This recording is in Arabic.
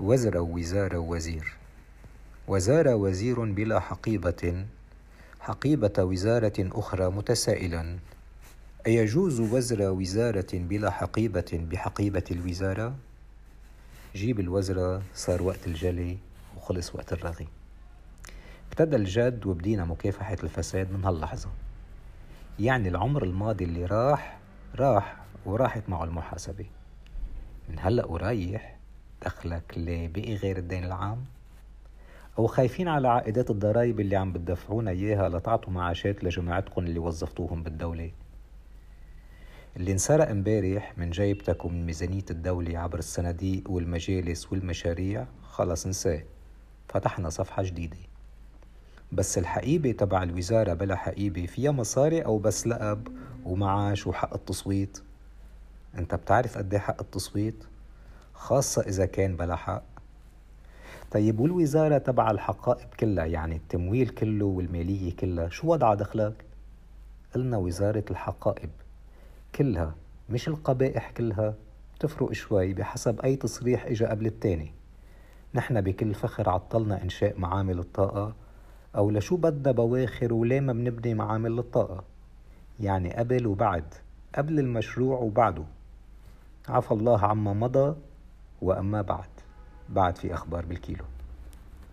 وزر وزار وزير. وزار وزير بلا حقيبة حقيبة وزارة أخرى متسائلا. أيجوز وزر وزارة بلا حقيبة بحقيبة الوزارة؟ جيب الوزرة صار وقت الجلي وخلص وقت الرغي. ابتدى الجد وبدينا مكافحة الفساد من هاللحظة. يعني العمر الماضي اللي راح راح وراحت معه المحاسبة. من هلأ ورايح دخلك ليه بقي غير الدين العام؟ أو خايفين على عائدات الضرائب اللي عم بتدفعونا إياها لتعطوا معاشات لجماعتكم اللي وظفتوهم بالدولة؟ اللي انسرق امبارح من جيبتك ومن ميزانية الدولة عبر الصناديق والمجالس والمشاريع خلص انساه. فتحنا صفحة جديدة. بس الحقيبة تبع الوزارة بلا حقيبة فيها مصاري أو بس لقب ومعاش وحق التصويت؟ انت بتعرف قد حق التصويت خاصة إذا كان بلا حق. طيب والوزارة تبع الحقائب كلها يعني التمويل كله والمالية كلها شو وضعها دخلك؟ قلنا وزارة الحقائب كلها مش القبائح كلها. تفرق شوي بحسب أي تصريح إجا قبل التاني. نحن بكل فخر عطلنا إنشاء معامل الطاقة أو لشو بدنا بواخر وليه ما بنبني معامل الطاقة؟ يعني قبل وبعد قبل المشروع وبعده. عفى الله عما مضى وأما بعد. بعد في أخبار بالكيلو.